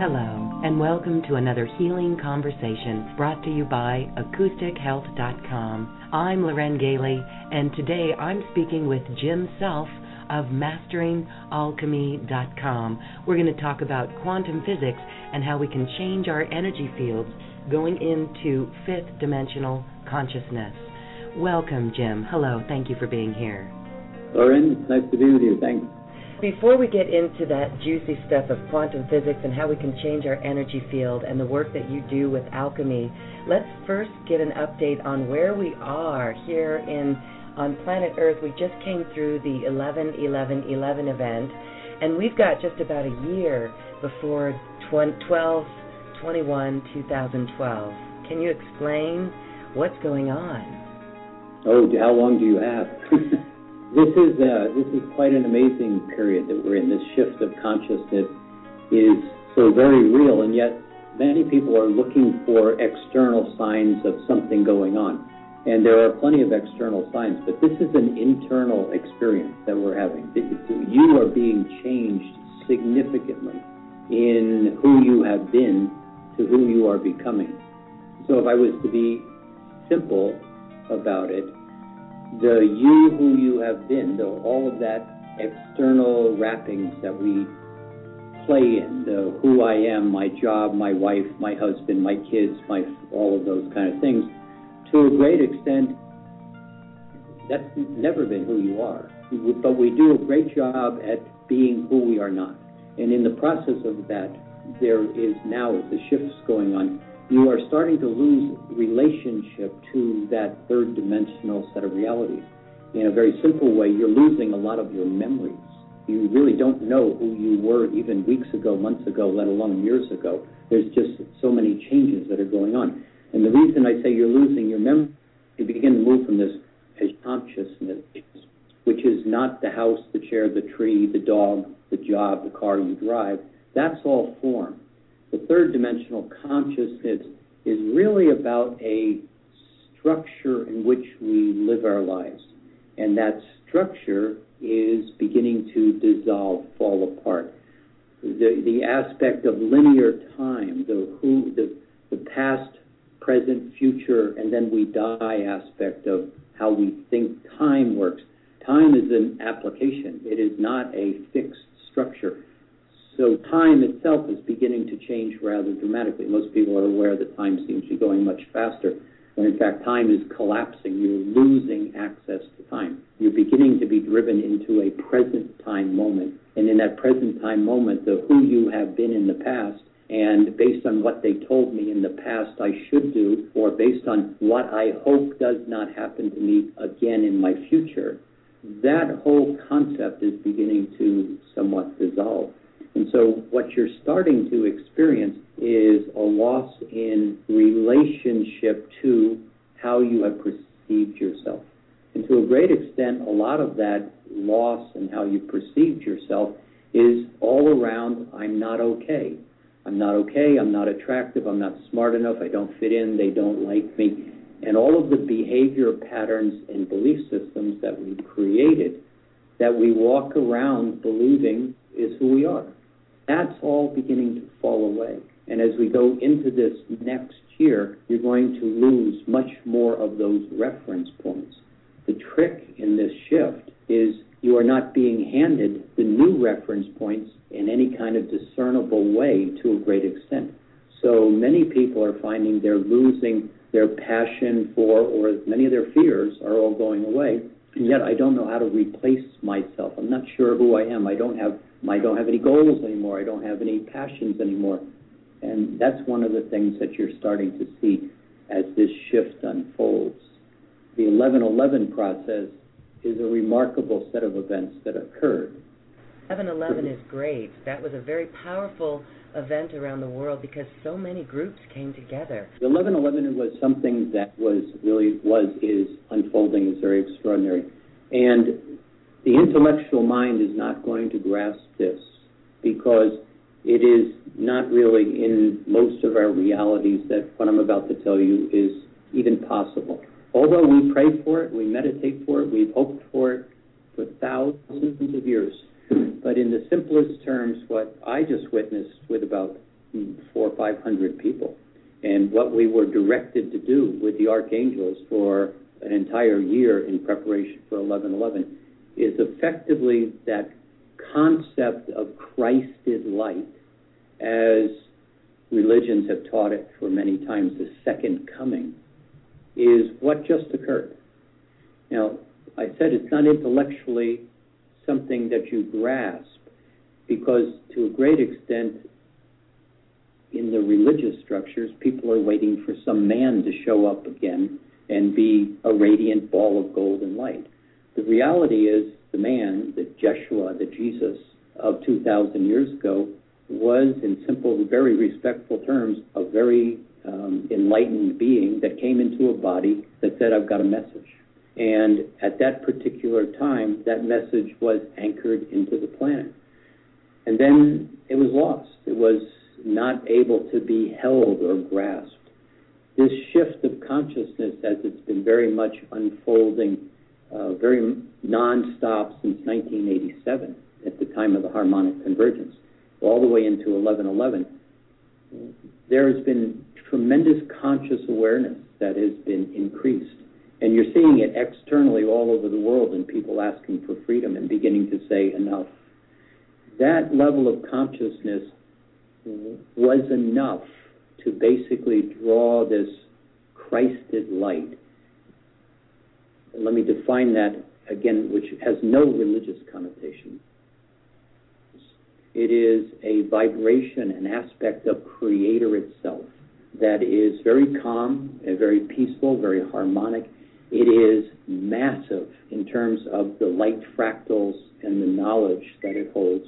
Hello, and welcome to another healing conversation brought to you by AcousticHealth.com. I'm Loren Gailey, and today I'm speaking with Jim Self of MasteringAlchemy.com. We're going to talk about quantum physics and how we can change our energy fields going into fifth dimensional consciousness. Welcome, Jim. Hello, thank you for being here. Loren, it's nice to be with you. Thanks. Before we get into that juicy stuff of quantum physics and how we can change our energy field and the work that you do with alchemy, let's first get an update on where we are here in on planet Earth. We just came through the 11 11 11 event, and we've got just about a year before 12 21 2012. Can you explain what's going on? Oh, how long do you have? This is uh, this is quite an amazing period that we're in. This shift of consciousness is so very real, and yet many people are looking for external signs of something going on. And there are plenty of external signs, but this is an internal experience that we're having. You are being changed significantly in who you have been to who you are becoming. So if I was to be simple about it, the you who you have been, the, all of that external wrappings that we play in, the who I am, my job, my wife, my husband, my kids, my all of those kind of things, to a great extent, that's never been who you are. But we do a great job at being who we are not. And in the process of that, there is now, the shift's going on, you are starting to lose relationship to that third dimensional set of realities. In a very simple way, you're losing a lot of your memories. You really don't know who you were even weeks ago, months ago, let alone years ago. There's just so many changes that are going on. And the reason I say you're losing your memory, you begin to move from this as consciousness, which is not the house, the chair, the tree, the dog, the job, the car you drive. That's all form the third dimensional consciousness is really about a structure in which we live our lives. And that structure is beginning to dissolve, fall apart. The, the aspect of linear time, the, who, the, the past, present, future, and then we die aspect of how we think time works. Time is an application, it is not a fixed structure. So time itself is beginning to change rather dramatically. Most people are aware that time seems to be going much faster, when in fact time is collapsing. You're losing access to time. You're beginning to be driven into a present time moment. And in that present time moment, the who you have been in the past and based on what they told me in the past I should do, or based on what I hope does not happen to me again in my future, that whole concept is beginning to somewhat dissolve. And so what you're starting to experience is a loss in relationship to how you have perceived yourself. And to a great extent, a lot of that loss and how you perceived yourself is all around I'm not okay. I'm not okay, I'm not attractive, I'm not smart enough, I don't fit in, they don't like me. And all of the behavior patterns and belief systems that we've created that we walk around believing is who we are. That's all beginning to fall away. And as we go into this next year, you're going to lose much more of those reference points. The trick in this shift is you are not being handed the new reference points in any kind of discernible way to a great extent. So many people are finding they're losing their passion for, or many of their fears are all going away. And yet I don't know how to replace myself. I'm not sure who I am. I don't have I don't have any goals anymore. I don't have any passions anymore. And that's one of the things that you're starting to see as this shift unfolds. The 1111 process is a remarkable set of events that occurred. 1111 is great. That was a very powerful event around the world because so many groups came together. The 1111 was something that was really was is unfolding is very extraordinary. And the intellectual mind is not going to grasp this because it is not really in most of our realities that what I'm about to tell you is even possible. Although we pray for it, we meditate for it, we've hoped for it for thousands of years. But in the simplest terms, what I just witnessed with about four or five hundred people. And what we were directed to do with the archangels for an entire year in preparation for 1111 is effectively that concept of Christ is light, as religions have taught it for many times, the second coming, is what just occurred. Now, I said it's not intellectually something that you grasp because, to a great extent, in the religious structures, people are waiting for some man to show up again and be a radiant ball of gold and light. The reality is, the man, the Jeshua, the Jesus of 2,000 years ago, was, in simple, very respectful terms, a very um, enlightened being that came into a body that said, I've got a message. And at that particular time, that message was anchored into the planet. And then it was lost. It was not able to be held or grasped. This shift of consciousness, as it's been very much unfolding, Uh, very nonstop since 1987, at the time of the harmonic convergence, all the way into 1111, there has been tremendous conscious awareness that has been increased. And you're seeing it externally all over the world in people asking for freedom and beginning to say enough. That level of consciousness was enough to basically draw this Christed light. Let me define that again, which has no religious connotation. It is a vibration, an aspect of Creator itself that is very calm and very peaceful, very harmonic. It is massive in terms of the light fractals and the knowledge that it holds.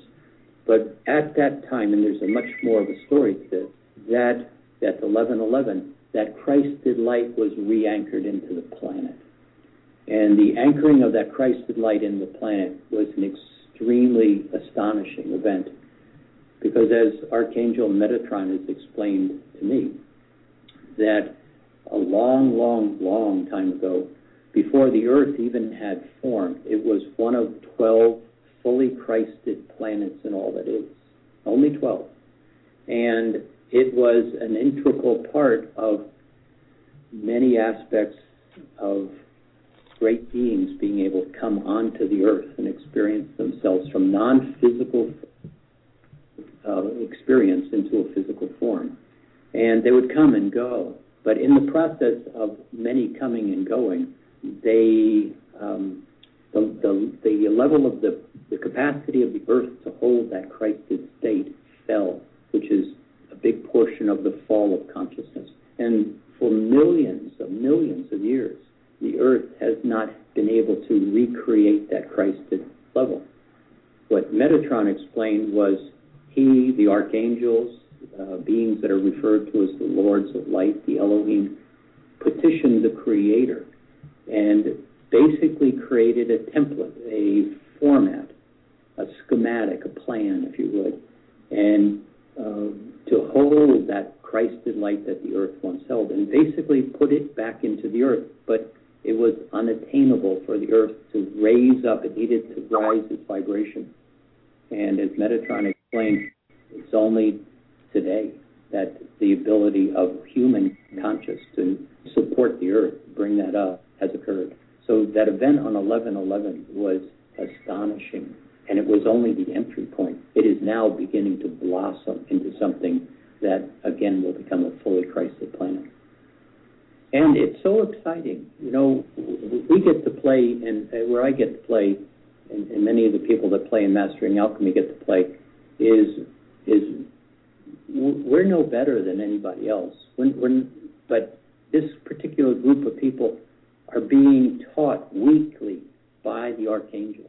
But at that time, and there's a much more of a story to this, that at 1111, that Christed light was re-anchored into the planet. And the anchoring of that Christed light in the planet was an extremely astonishing event. Because as Archangel Metatron has explained to me, that a long, long, long time ago, before the Earth even had formed, it was one of 12 fully Christed planets in all that is. Only 12. And it was an integral part of many aspects of great beings being able to come onto the earth and experience themselves from non physical uh, experience into a physical form. And they would come and go. But in the process of many coming and going, they um, the, the, the level of the, the capacity of the earth to hold that Christed state fell, which is a big portion of the fall of consciousness. And for millions of millions of years, the earth has not been able to recreate that Christed level. What Metatron explained was he, the archangels, uh, beings that are referred to as the lords of light, the Elohim, petitioned the Creator and basically created a template, a format, a schematic, a plan, if you would, and uh, to hold that Christed light that the earth once held, and basically put it back into the earth. But it was unattainable for the earth to raise up. It needed to rise its vibration. And as Metatron explained, it's only today that the ability of human conscious to support the earth, bring that up, has occurred. So that event on 11/11 was astonishing, and it was only the entry point. It is now beginning to blossom into something that again will become a fully Christed planet. And it's so exciting. You know, we get to play, and uh, where I get to play, and, and many of the people that play in Mastering Alchemy get to play, is is we're no better than anybody else. We're, we're, but this particular group of people are being taught weekly by the archangels.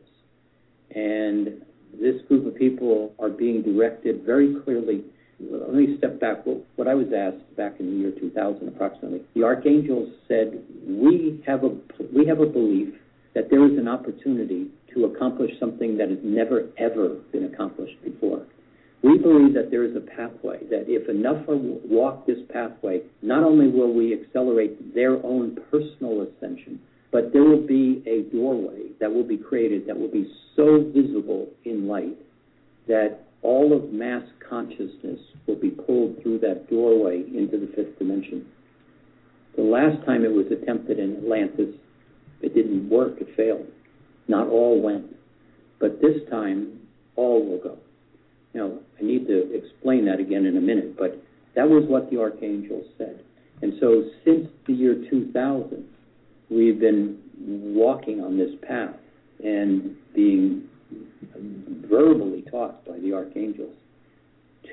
And this group of people are being directed very clearly. Let me step back. What I was asked back in the year 2000, approximately, the archangels said, "We have a we have a belief that there is an opportunity to accomplish something that has never ever been accomplished before. We believe that there is a pathway, that if enough walk this pathway, not only will we accelerate their own personal ascension, but there will be a doorway that will be created that will be so visible in light that all of mass consciousness will be pulled through that doorway into the fifth dimension. The last time it was attempted in Atlantis, it didn't work, it failed. Not all went. But this time, all will go. Now, I need to explain that again in a minute, but that was what the archangel said. And so, since the year 2000, we've been walking on this path and being verbally taught by the archangels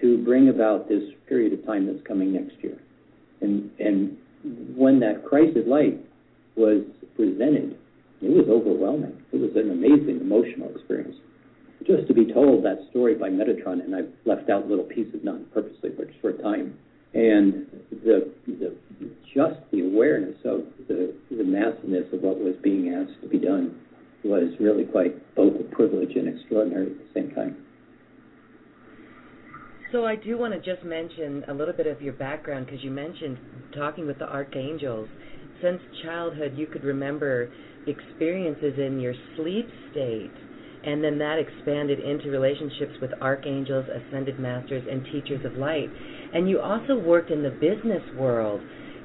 to bring about this period of time that's coming next year. And, and when that Christed light was presented, it was overwhelming. It was an amazing emotional experience. Just to be told that story by Metatron, and I've left out little pieces, not purposely, but for a time, and the, the just the awareness of the, the massiveness of what was being asked to be done was really quite both a privilege and extraordinary at the same time. So I do want to just mention a little bit of your background because you mentioned talking with the archangels. Since childhood, you could remember experiences in your sleep state, and then that expanded into relationships with archangels, ascended masters, and teachers of light. And you also worked in the business world.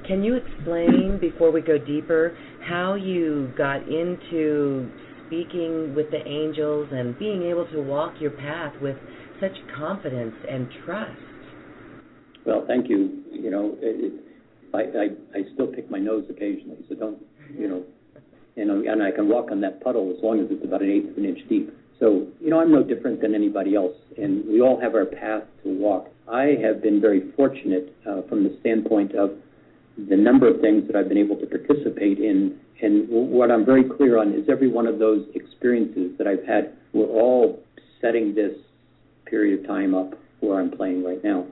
Can you explain, before we go deeper, how you got into speaking with the angels and being able to walk your path with such confidence and trust? Well, thank you. You know, it, it, I, I I still pick my nose occasionally, so don't you know, and and I can walk on that puddle as long as it's about an eighth of an inch deep. So you know, I'm no different than anybody else, and we all have our path to walk. I have been very fortunate uh, from the standpoint of the number of things that I've been able to participate in. And what I'm very clear on is every one of those experiences that I've had were all setting this period of time up where I'm playing right now.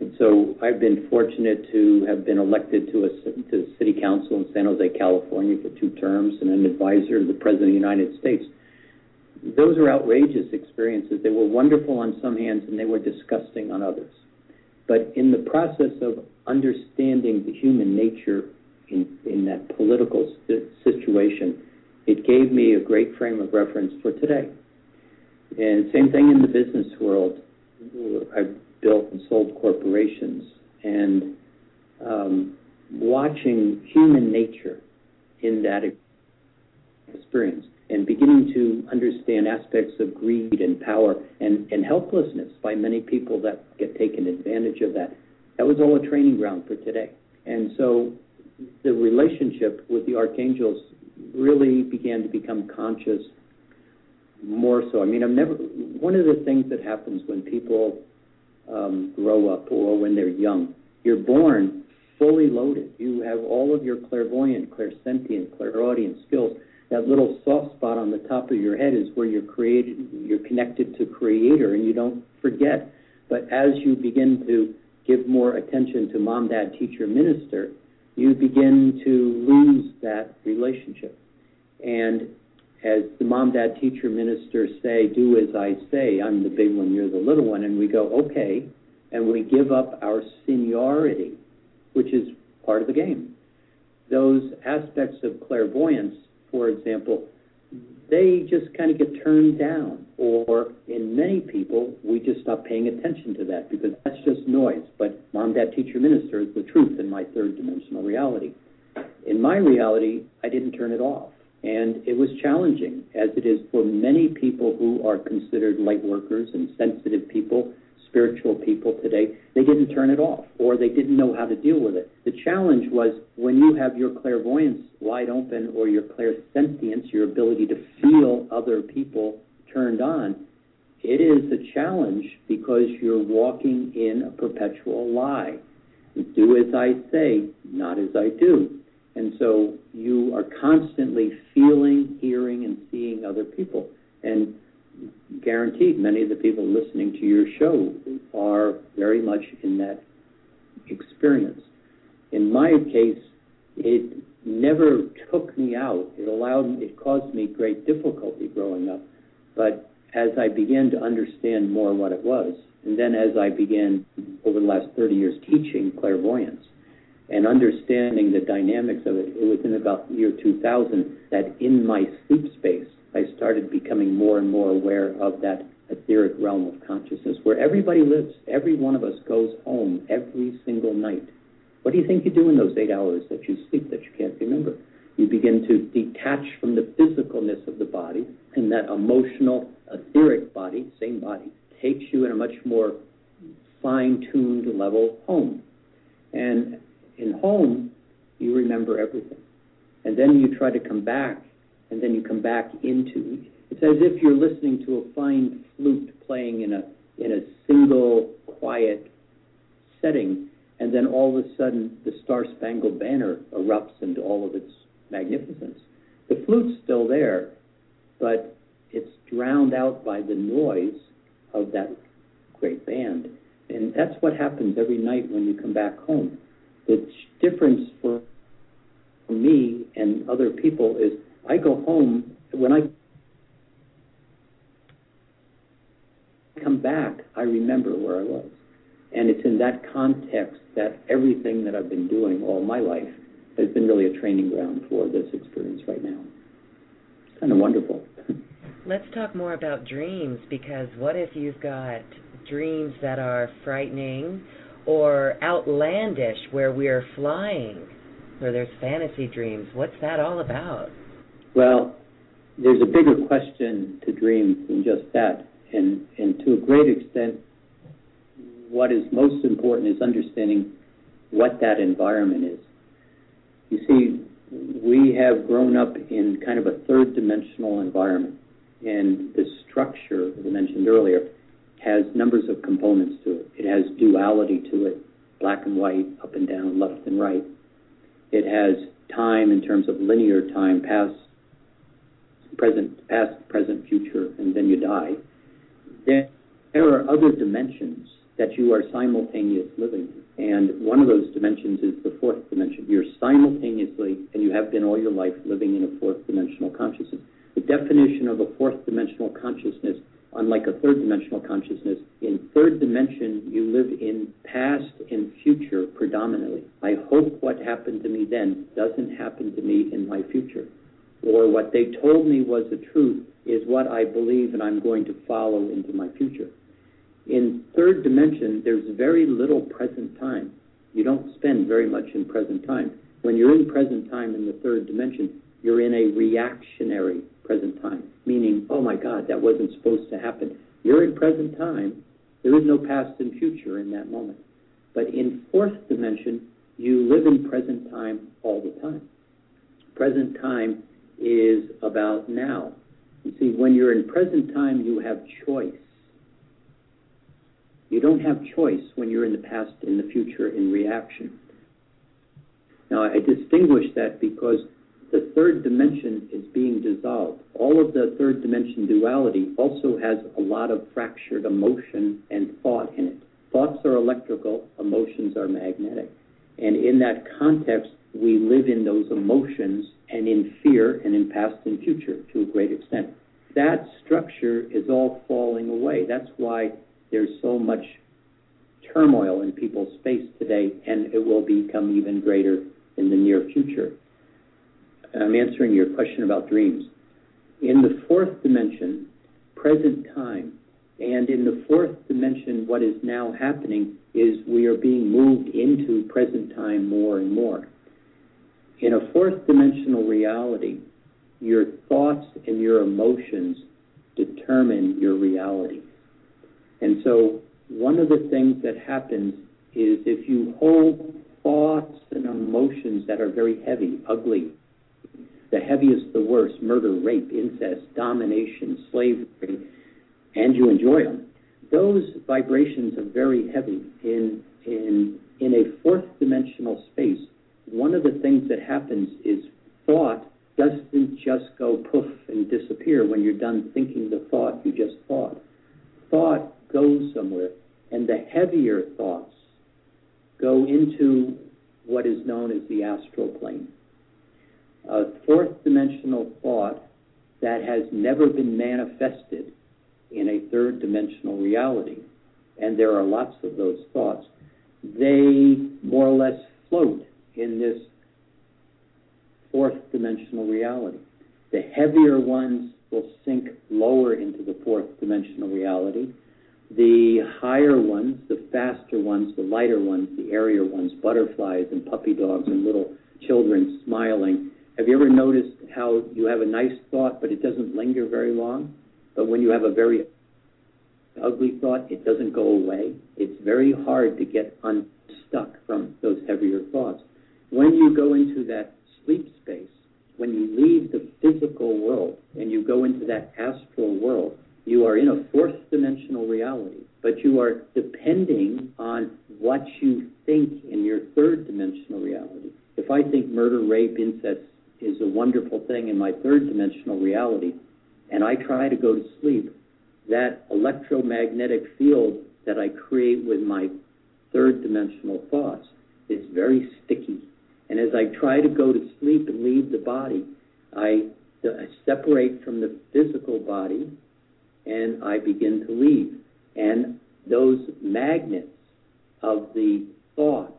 And so I've been fortunate to have been elected to a to city council in San Jose, California for two terms and an advisor to the President of the United States. Those are outrageous experiences. They were wonderful on some hands and they were disgusting on others. But in the process of understanding the human nature in, in that political situation, it gave me a great frame of reference for today. And same thing in the business world. I've built and sold corporations, and um, watching human nature in that experience and beginning to understand aspects of greed and power and, and helplessness by many people that get taken advantage of that. That was all a training ground for today. And so the relationship with the archangels really began to become conscious more so. I mean, I've never, one of the things that happens when people um, grow up or when they're young, you're born fully loaded. You have all of your clairvoyant, clairsentient, clairaudient skills. That little soft spot on the top of your head is where you're created, you're connected to Creator, and you don't forget. But as you begin to give more attention to mom, dad, teacher, minister, you begin to lose that relationship. And as the mom, dad, teacher, minister say, do as I say, I'm the big one, you're the little one, and we go, okay, and we give up our seniority, which is part of the game. Those aspects of clairvoyance, for example, they just kind of get turned down. Or in many people, we just stop paying attention to that because that's just noise. But mom, dad, teacher, minister is the truth in my third dimensional reality. In my reality, I didn't turn it off. And it was challenging, as it is for many people who are considered light workers and sensitive people, spiritual people today. They didn't turn it off, or they didn't know how to deal with it. The challenge was when you have your clairvoyance wide open, or your clairsentience, your ability to feel other people turned on, it is a challenge because you're walking in a perpetual lie. Do as I say, not as I do. And so you are constantly feeling, hearing, and seeing other people. And guaranteed, many of the people listening to your show are very much in that experience. In my case, it never took me out. It allowed, it caused me great difficulty growing up. But as I began to understand more what it was, and then as I began over the last 30 years teaching clairvoyance, and understanding the dynamics of it, it was in about the year 2000 that in my sleep space, I started becoming more and more aware of that etheric realm of consciousness where everybody lives. Every one of us goes home every single night. What do you think you do in those eight hours that you sleep that you can't remember? You begin to detach from the physicalness of the body, and that emotional, etheric body, same body, takes you in a much more fine tuned level home. And in home, you remember everything. And then you try to come back, and then you come back into it's as if you're listening to a fine flute playing in a in a single quiet setting, and then all of a sudden the Star Spangled Banner erupts into all of its magnificence. The flute's still there, but it's drowned out by the noise of that great band. And that's what happens every night when you come back home. The difference for me and other people is I go home when I come back, I remember where I was. And it's in that context that everything that I've been doing all my life has been really a training ground for this experience right now. It's kind of wonderful. Let's talk more about dreams because what if you've got dreams that are frightening or outlandish where we're flying or there's fantasy dreams? What's that all about? Well, there's a bigger question to dreams than just that and, and to a great extent, what is most important is understanding what that environment is. You see, we have grown up in kind of a third dimensional environment, and the structure, as I mentioned earlier, has numbers of components to it. It has duality to it black and white, up and down, left and right. It has time in terms of linear time, past, present, past, present, future, and then you die there, there are other dimensions that you are simultaneously living in. And one of those dimensions is the fourth dimension. You're simultaneously, and you have been all your life, living in a fourth dimensional consciousness. The definition of a fourth dimensional consciousness, unlike a third dimensional consciousness, in third dimension, you live in past and future predominantly. I hope what happened to me then doesn't happen to me in my future. Or what they told me was the truth is what I believe and I'm going to follow into my future. In third dimension, there's very little present time. You don't spend very much in present time. When you're in present time in the third dimension, you're in a reactionary present time, meaning, oh my God, that wasn't supposed to happen. You're in present time. There is no past and future in that moment. But in fourth dimension, you live in present time all the time. Present time is about now. You see, when you're in present time, you have choice. You don't have choice when you're in the past, in the future, in reaction. Now, I distinguish that because the third dimension is being dissolved. All of the third dimension duality also has a lot of fractured emotion and thought in it. Thoughts are electrical, emotions are magnetic. And in that context, we live in those emotions and in fear and in past and future to a great extent. That structure is all falling away. That's why there's so much turmoil in people's space today, and it will become even greater in the near future. I'm answering your question about dreams. In the fourth dimension, present time, and in the fourth dimension, what is now happening is we are being moved into present time more and more. In a fourth dimensional reality, your thoughts and your emotions determine your reality. And so, one of the things that happens is if you hold thoughts and emotions that are very heavy, ugly, the heaviest, the worst, murder, rape, incest, domination, slavery, and you enjoy them, those vibrations are very heavy in in in a fourth dimensional space one of the things that happens is thought doesn't just go poof and disappear when you're done thinking the thought you just thought. Thought goes somewhere, and the heavier thoughts go into what is known as the astral plane. Fourth dimensional thought that has never been manifested in a third dimensional reality. And there are lots of those thoughts. They more or less float in this fourth dimensional reality. The heavier ones will sink lower into the fourth dimensional reality. The higher ones, the faster ones, the lighter ones, the airier ones, butterflies and puppy dogs and little children smiling. Have you ever noticed how you have a nice thought, but it doesn't linger very long? But when you have a very ugly thought, it doesn't go away. It's very hard to get unstuck from those heavier thoughts. When you go into that sleep space, when you leave the physical world and you go into that astral world, you are in a fourth dimensional reality, but you are depending on what you think in your third dimensional reality. If I think murder, rape, incest is a wonderful thing in my third dimensional reality, and I try to go to sleep, that electromagnetic field that I create with my third dimensional thoughts is very sticky. And as I try to go to sleep and leave the body, I, I separate from the physical body and I begin to leave. And those magnets of the thoughts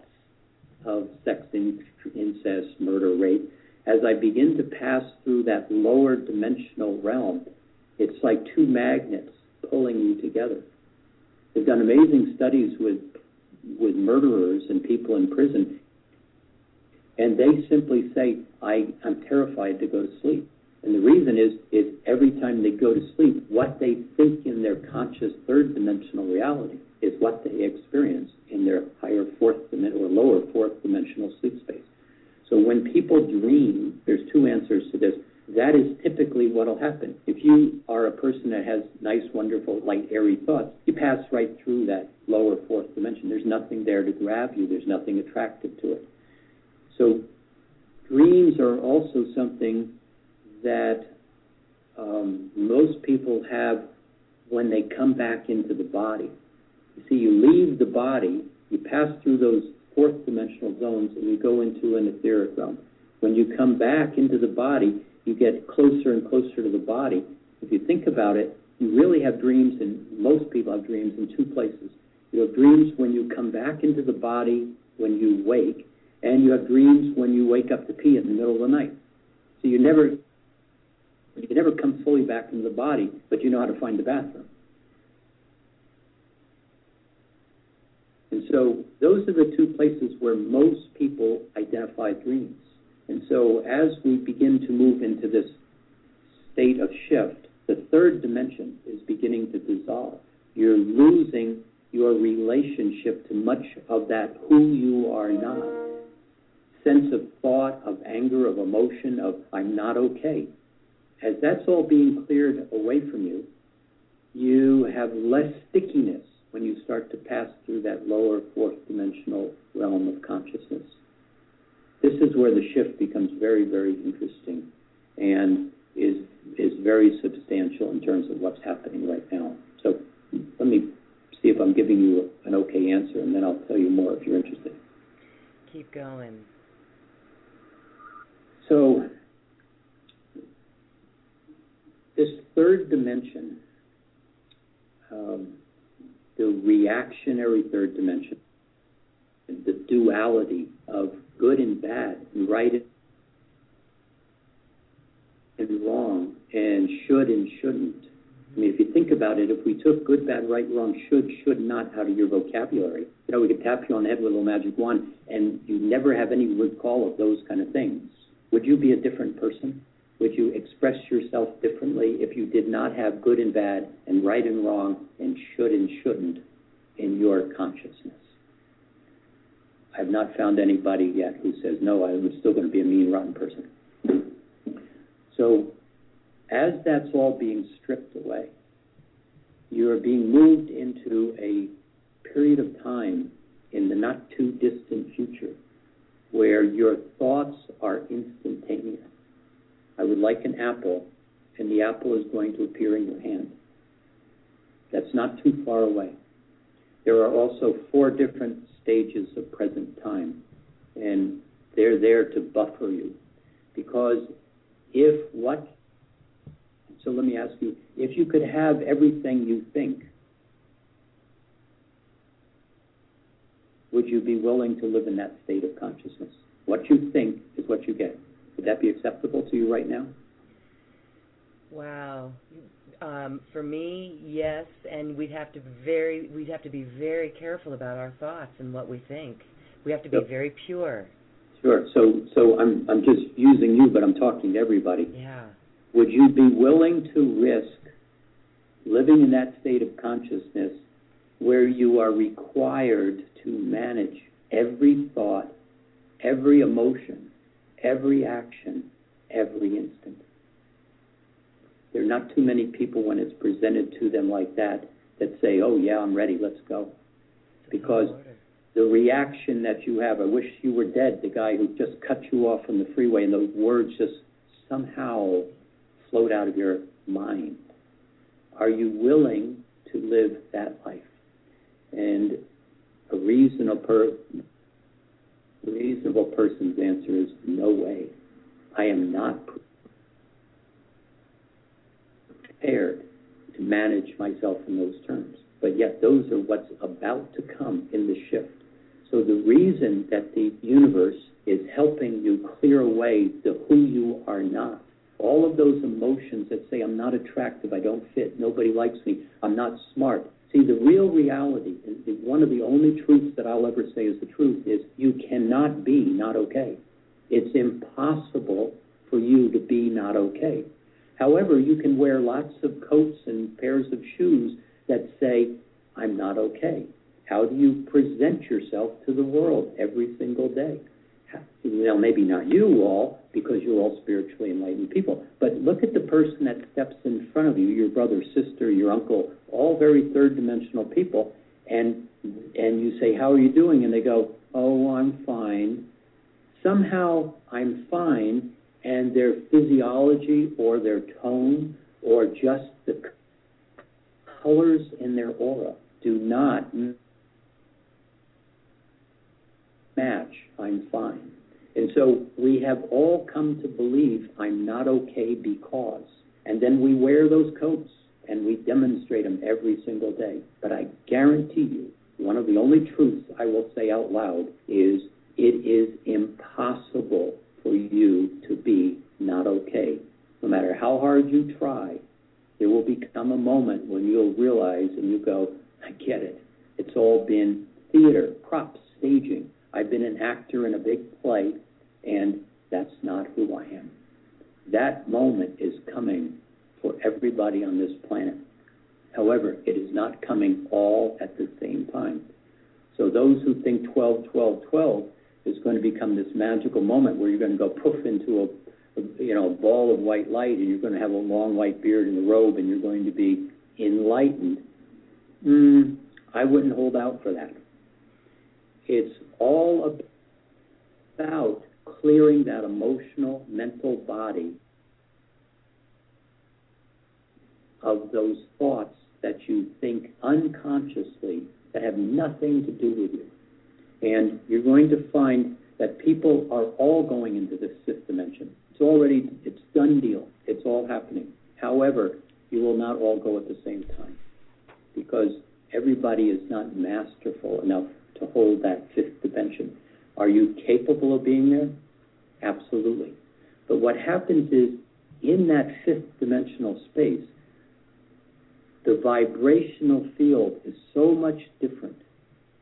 of sex, incest, murder, rape, as I begin to pass through that lower dimensional realm, it's like two magnets pulling you together. They've done amazing studies with with murderers and people in prison, and they simply say, I, I'm terrified to go to sleep. And the reason is, is every time they go to sleep, what they think in their conscious third dimensional reality is what they experience in their higher fourth dimension or lower fourth dimensional sleep space. So when people dream, there's two answers to this. That is typically what will happen. If you are a person that has nice, wonderful, light, airy thoughts, you pass right through that lower fourth dimension. There's nothing there to grab you. There's nothing attractive to it. So dreams are also something that um, most people have when they come back into the body. You see, you leave the body, you pass through those fourth dimensional zones, and you go into an etheric realm. When you come back into the body, you get closer and closer to the body. If you think about it, you really have dreams, and most people have dreams in two places. You have dreams when you come back into the body when you wake, and you have dreams when you wake up to pee in the middle of the night. So you never you never come fully back into the body, but you know how to find the bathroom. And so those are the two places where most people identify dreams. And so as we begin to move into this state of shift, the third dimension is beginning to dissolve. You're losing your relationship to much of that who you are not. Sense of thought, of anger, of emotion, of I'm not okay. As that's all being cleared away from you, you have less stickiness when you start to pass through that lower fourth dimensional realm of consciousness. This is where the shift becomes very, very interesting and is is very substantial in terms of what's happening right now. So let me see if I'm giving you an okay answer, and then I'll tell you more if you're interested. Keep going. So this third dimension, um, the reactionary third dimension, the duality of good and bad, and right and wrong, and should and shouldn't. I mean, if you think about it, if we took good, bad, right, wrong, should, should not out of your vocabulary, you know, we could tap you on the head with a little magic wand, and you never have any recall of those kind of things. Would you be a different person? Would you express yourself differently if you did not have good and bad, and right and wrong, and should and shouldn't in your consciousness? I've not found anybody yet who says, no, I'm still going to be a mean, rotten person. So, as that's all being stripped away, you are being moved into a period of time in the not too distant future where your thoughts are instantaneous. I would like an apple, and the apple is going to appear in your hand. That's not too far away. There are also four different stages of present time, and they're there to buffer you. Because if what, so let me ask you, if you could have everything you think, would you be willing to live in that state of consciousness? What you think is what you get. Would that be acceptable to you right now? Wow. Um, for me, yes, and we'd have to very we'd have to be very careful about our thoughts and what we think. We have to be Yep. very pure. Sure. So, so I'm I'm just using you, but I'm talking to everybody. Yeah. Would you be willing to risk living in that state of consciousness where you are required to manage every thought, every emotion, every action, every instant? There are not too many people when it's presented to them like that that say, "Oh yeah, I'm ready. Let's go." Because the reaction that you have, I wish you were dead, the guy who just cut you off on the freeway, and those words just somehow float out of your mind. Are you willing to live that life? And a reasonable, reasonable person's answer is no way. I am not prepared to manage myself in those terms. But yet, those are what's about to come in the shift. So, the reason that the universe is helping you clear away the who you are not, all of those emotions that say, I'm not attractive, I don't fit, nobody likes me, I'm not smart. See, the real reality, the- one of the only truths that I'll ever say is the truth, is you cannot be not okay. It's impossible for you to be not okay. However, you can wear lots of coats and pairs of shoes that say, I'm not okay. How do you present yourself to the world every single day? Well, maybe not you all, because you're all spiritually enlightened people, but look at the person that steps in front of you, your brother, sister, your uncle, all very third dimensional people, and and you say, How are you doing? And they go, Oh, I'm fine. Somehow I'm fine, and their physiology or their tone or just the colors in their aura do not match I'm fine. And so we have all come to believe I'm not okay because. And then we wear those coats and we demonstrate them every single day. But I guarantee you, one of the only truths I will say out loud is it is impossible for you to be not okay. No matter how hard you try, there will become a moment when you'll realize and you go, I get it. It's all been theater, props, staging. I've been an actor in a big play, and that's not who I am. That moment is coming for everybody on this planet. However, it is not coming all at the same time. So those who think 12, 12, 12 is going to become this magical moment where you're going to go poof into a, a you know a ball of white light, and you're going to have a long white beard and a robe, and you're going to be enlightened. Mm, I wouldn't hold out for that. It's all about clearing that emotional, mental body of those thoughts that you think unconsciously that have nothing to do with you. And you're going to find that people are all going into this fifth dimension. It's already, it's done deal. It's all happening. However, you will not all go at the same time because everybody is not masterful enough to hold that fifth dimension. Are you capable of being there? Absolutely. But what happens is in that fifth dimensional space, the vibrational field is so much different.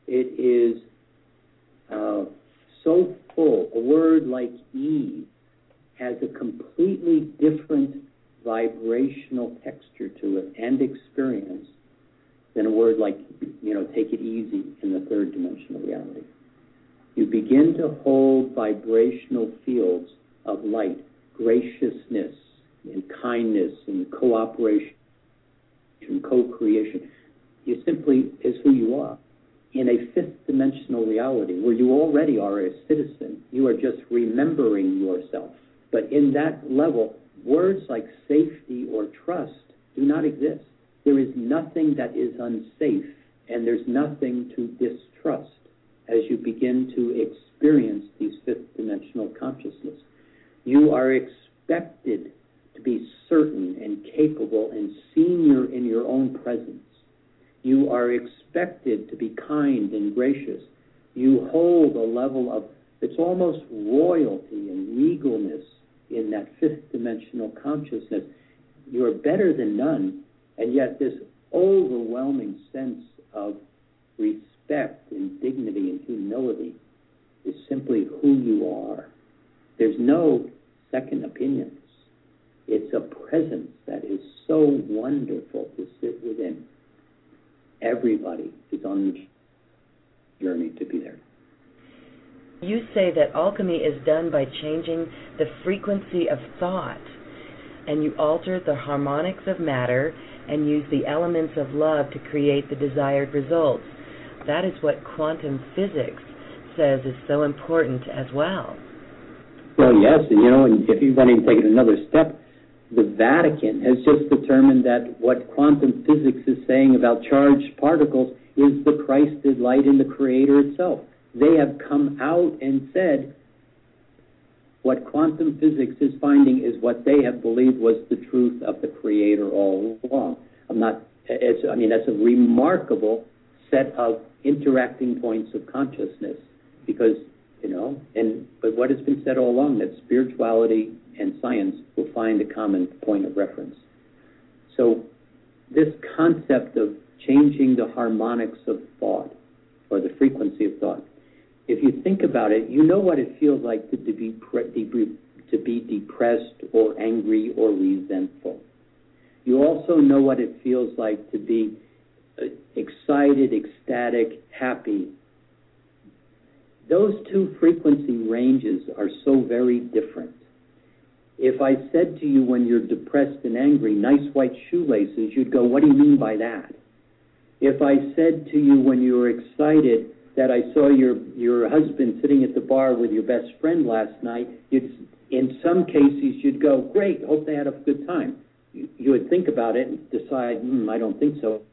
It is uh, so full. A word like ease has a completely different vibrational texture to it and experience than a word like, you know, take it easy in the third dimensional reality. You begin to hold vibrational fields of light, graciousness, and kindness, and cooperation, and co creation. You simply is who you are. In a fifth dimensional reality where you already are a citizen, you are just remembering yourself. But in that level, words like safety or trust do not exist. There is nothing that is unsafe, and there's nothing to distrust as you begin to experience these fifth dimensional consciousness. You are expected to be certain and capable and senior in your own presence. You are expected to be kind and gracious. You hold a level of, it's almost royalty and regalness in that fifth dimensional consciousness. you are better than none, and yet this overwhelming sense of respect and dignity and humility is simply who you are. There's no second opinions. It's a presence that is so wonderful to sit within. Everybody is on the journey to be there. You say that alchemy is done by changing the frequency of thought, and you alter the harmonics of matter and use the elements of love to create the desired results. That is what quantum physics says is so important as well. Well, yes, and you know, and if you want to take it another step, the Vatican has just determined that what quantum physics is saying about charged particles is the Christed light in the Creator itself. They have come out and said what quantum physics is finding is what they have believed was the truth of the Creator all along. I'm not. It's, I mean, that's a remarkable set of interacting points of consciousness because you know, and but what has been said all along that spirituality and science will find a common point of reference. So, this concept of changing the harmonics of thought or the frequency of thought, if you think about it, you know what it feels like to, to be to be depressed or angry or resentful. You also know what it feels like to be uh, excited, ecstatic, happy. Those two frequency ranges are so very different. If I said to you when you're depressed and angry, nice white shoelaces, you'd go, What do you mean by that? If I said to you when you were excited that I saw your, your husband sitting at the bar with your best friend last night, you'd, in some cases you'd go, Great, hope they had a good time. You, you would think about it and decide, hmm, I don't think so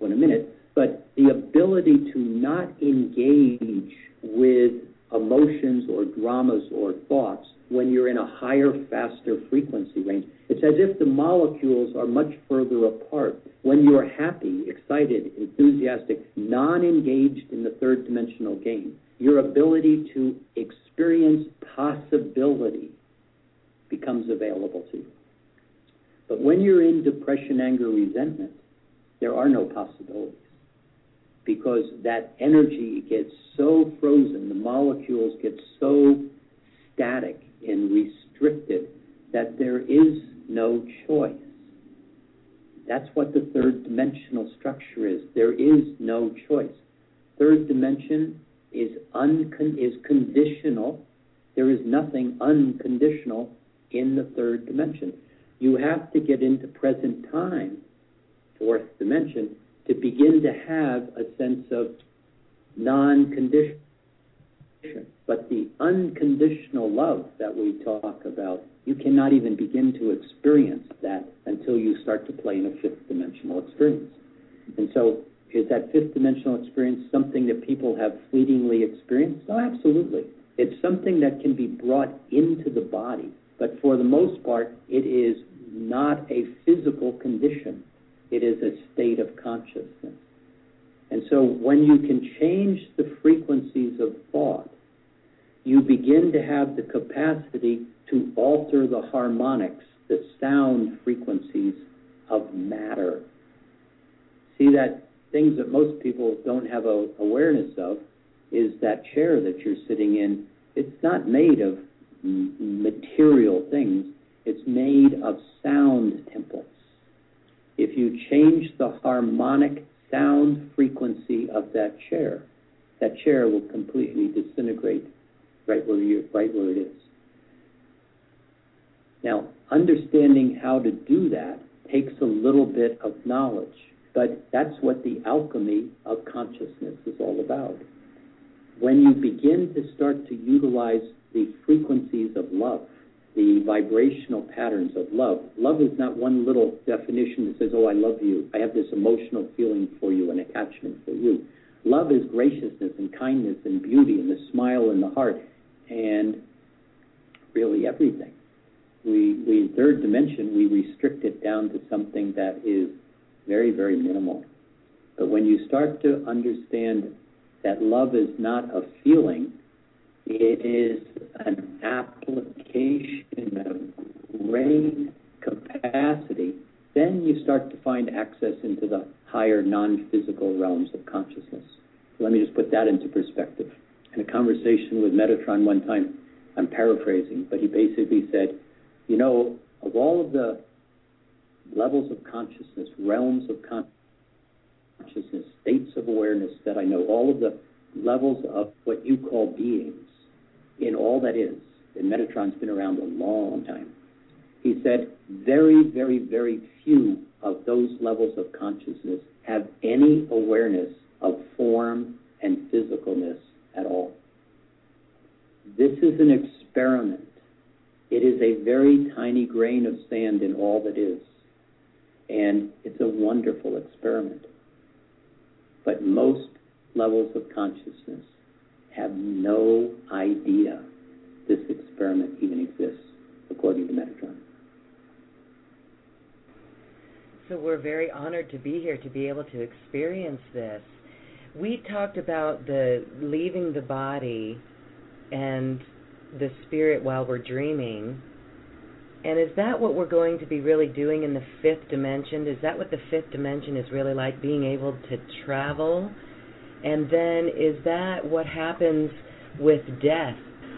in a minute. But the ability to not engage with emotions or dramas or thoughts when you're in a higher, faster frequency range. It's as if the molecules are much further apart. When you're happy, excited, enthusiastic, non engaged in the third dimensional game, your ability to experience possibility becomes available to you. But when you're in depression, anger, resentment, there are no possibilities because that energy gets so frozen, the molecules get so static and restricted that there is no choice. That's what the third dimensional structure is. There is no choice. Third dimension is uncon- is conditional. There is nothing unconditional in the third dimension. You have to get into present time, fourth dimension, to begin to have a sense of non-condition but the unconditional love that we talk about, you cannot even begin to experience that until you start to play in a fifth dimensional experience. And so, is that fifth dimensional experience something that people have fleetingly experienced? Oh, absolutely. It's something that can be brought into the body, but for the most part, it is not a physical condition. It is a state of consciousness. And so, when you can change the frequencies of thought, you begin to have the capacity to alter the harmonics, the sound frequencies of matter. See that things that most people don't have a awareness of is that chair that you're sitting in. It's not made of material things. It's made of sound temples. If you change the harmonic sound frequency of that chair, that chair will completely disintegrate right where you right where it is. Now, understanding how to do that takes a little bit of knowledge, but that's what the alchemy of consciousness is all about. When you begin to start to utilize the frequencies of love, the vibrational patterns of love. Love is not one little definition that says, Oh, I love you. I have this emotional feeling for you and attachment for you. Love is graciousness and kindness and beauty and the smile in the heart and really everything. We, we third dimension, we restrict it down to something that is very, very minimal. But when you start to understand that love is not a feeling, it is an application of great capacity then you start to find access into the higher non physical realms of consciousness. Let me just put that into perspective. In a conversation with Metatron one time, I'm paraphrasing, but he basically said, You know, of all of the levels of consciousness, realms of consciousness, states of awareness that I know, all of the levels of what you call beings in all that is, and Metatron's been around a long time. He said, very, very, very few of those levels of consciousness have any awareness of form and physicalness at all. This is an experiment. It is a very tiny grain of sand in all that is. And it's a wonderful experiment. But most levels of consciousness have no idea this experiment even exists, according to Metatron. So we're very honored to be here to be able to experience this. We talked about the leaving the body and the spirit while we're dreaming. And is that what we're going to be really doing in the fifth dimension? Is that what the fifth dimension is really like, being able to travel? And then is that what happens with death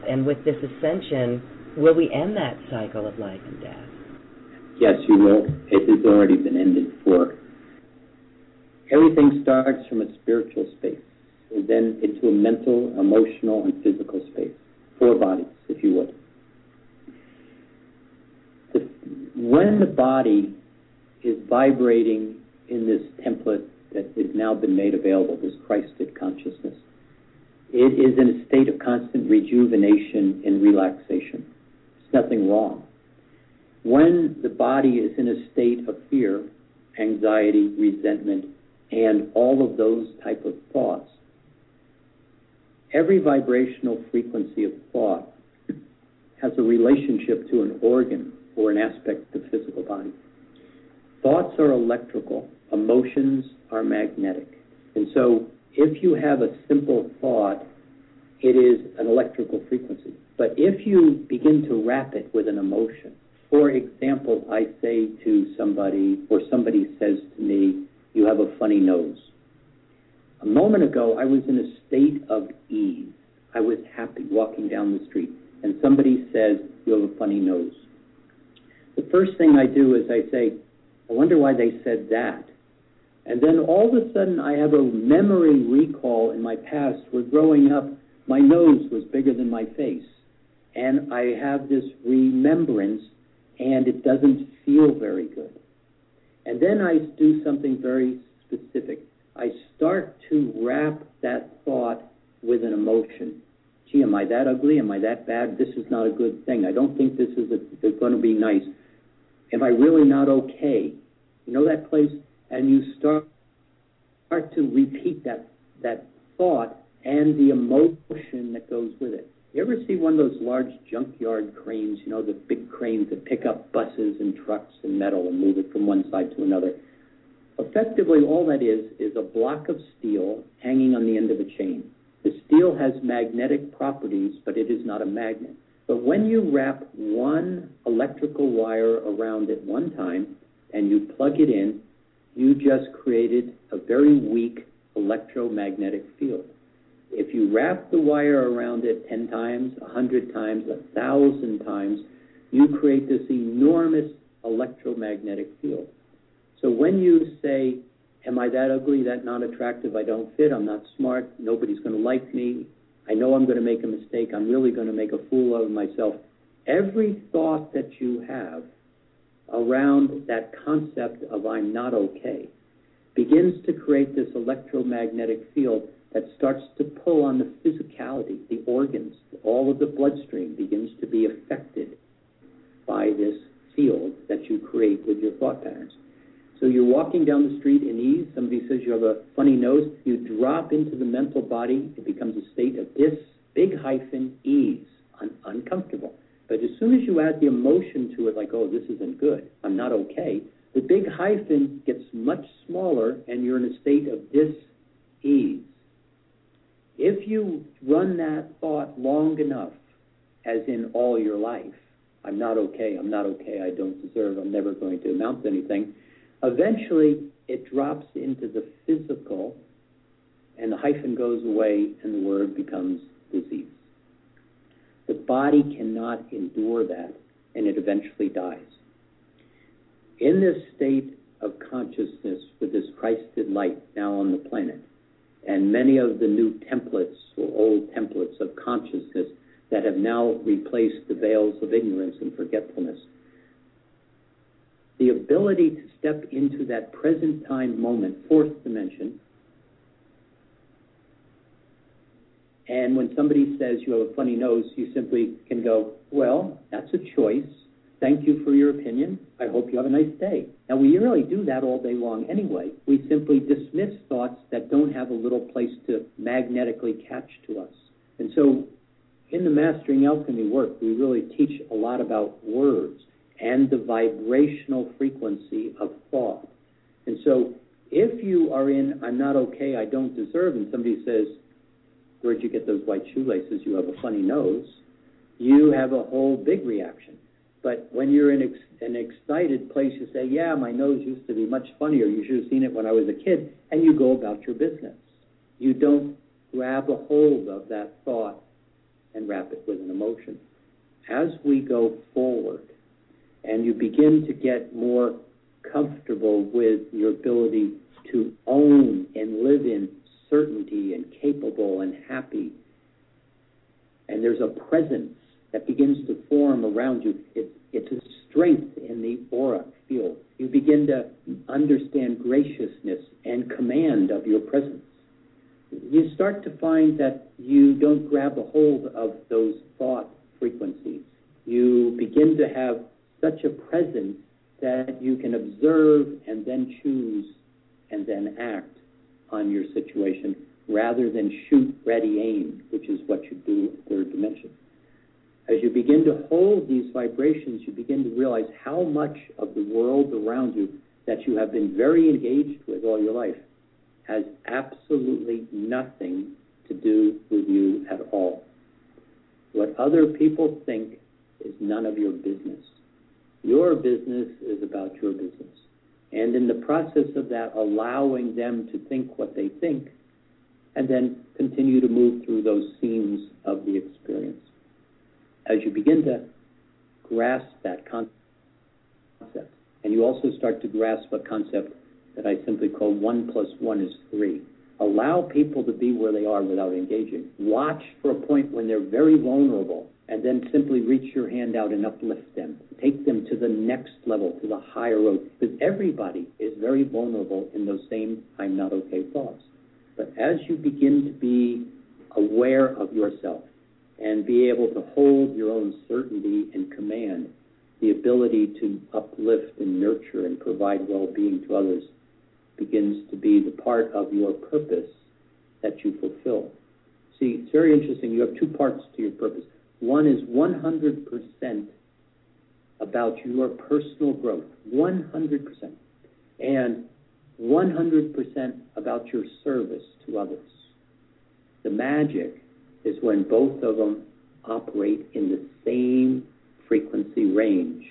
and with this ascension? Will we end that cycle of life and death? Yes, you will. It has already been ended for. Everything starts from a spiritual space, and then into a mental, emotional, and physical space. Four bodies, if you would. The, when the body is vibrating in this template that has now been made available, this Christed consciousness, it is in a state of constant rejuvenation and relaxation. There's nothing wrong when the body is in a state of fear, anxiety, resentment, and all of those type of thoughts, every vibrational frequency of thought has a relationship to an organ or an aspect of the physical body. Thoughts are electrical, emotions are magnetic. And so if you have a simple thought, it is an electrical frequency. But if you begin to wrap it with an emotion, for example, I say to somebody, or somebody says to me, You have a funny nose. A moment ago, I was in a state of ease. I was happy walking down the street, and somebody says, You have a funny nose. The first thing I do is I say, I wonder why they said that. And then all of a sudden, I have a memory recall in my past where growing up, my nose was bigger than my face. And I have this remembrance and it doesn't feel very good. And then I do something very specific. I start to wrap that thought with an emotion. Gee, am I that ugly? Am I that bad? This is not a good thing. I don't think this is, going to be nice. Am I really not okay? You know that place? And you start, start to repeat that, that thought and the emotion that goes with it. You ever see one of those large junkyard cranes, you know, the big cranes that pick up buses and trucks and metal and move it from one side to another? Effectively, all that is is a block of steel hanging on the end of a chain. The steel has magnetic properties, but it is not a magnet. But when you wrap one electrical wire around it one time and you plug it in, you just created a very weak electromagnetic field. If you wrap the wire around it 10 times, 100 times, 1,000 times, you create this enormous electromagnetic field. So when you say, Am I that ugly, that not attractive, I don't fit, I'm not smart, nobody's going to like me, I know I'm going to make a mistake, I'm really going to make a fool of myself, every thought that you have around that concept of I'm not okay begins to create this electromagnetic field that starts to pull on the physicality, the organs, all of the bloodstream begins to be affected by this field that you create with your thought patterns. So you're walking down the street in ease. Somebody says you have a funny nose. You drop into the mental body. It becomes a state of this big hyphen ease, un- uncomfortable. But as soon as you add the emotion to it, like, oh, this isn't good, I'm not okay, the big hyphen gets much smaller and you're in a state of dis ease. If you run that thought long enough, as in all your life, I'm not okay, I'm not okay, I don't deserve, I'm never going to amount to anything. Eventually, it drops into the physical, and the hyphen goes away, and the word becomes disease. The body cannot endure that, and it eventually dies. In this state of consciousness with this Christed light now on the planet, and many of the new templates or old templates of consciousness that have now replaced the veils of ignorance and forgetfulness. The ability to step into that present time moment, fourth dimension, and when somebody says you have a funny nose, you simply can go, Well, that's a choice. Thank you for your opinion. I hope you have a nice day. Now, we really do that all day long anyway. We simply dismiss thoughts that don't have a little place to magnetically catch to us. And so, in the Mastering Alchemy work, we really teach a lot about words and the vibrational frequency of thought. And so, if you are in, I'm not okay, I don't deserve, and somebody says, Where'd you get those white shoelaces? You have a funny nose. You have a whole big reaction but when you're in ex- an excited place, you say, Yeah, my nose used to be much funnier. You should have seen it when I was a kid. And you go about your business. You don't grab a hold of that thought and wrap it with an emotion. As we go forward and you begin to get more comfortable with your ability to own and live in certainty and capable and happy, and there's a presence that begins to form around you. It's, it's a strength in the aura field. You begin to understand graciousness and command of your presence. You start to find that you don't grab a hold of those thought frequencies. You begin to have such a presence that you can observe and then choose and then act on your situation rather than shoot, ready, aim, which is what you do in third dimension. As you begin to hold these vibrations, you begin to realize how much of the world around you that you have been very engaged with all your life has absolutely nothing to do with you at all. What other people think is none of your business. Your business is about your business. And in the process of that, allowing them to think what they think, and then continue to move through those scenes of the experience as you begin to grasp that concept, and you also start to grasp a concept that I simply call one plus one is three. Allow people to be where they are without engaging. Watch for a point when they're very vulnerable, and then simply reach your hand out and uplift them. Take them to the next level, to the higher road. Because everybody is very vulnerable in those same I'm not okay thoughts. But as you begin to be aware of yourself, and be able to hold your own certainty and command, the ability to uplift and nurture and provide well being to others begins to be the part of your purpose that you fulfill. See, it's very interesting. You have two parts to your purpose. One is 100% about your personal growth, 100%, and 100% about your service to others. The magic is when both of them operate in the same frequency range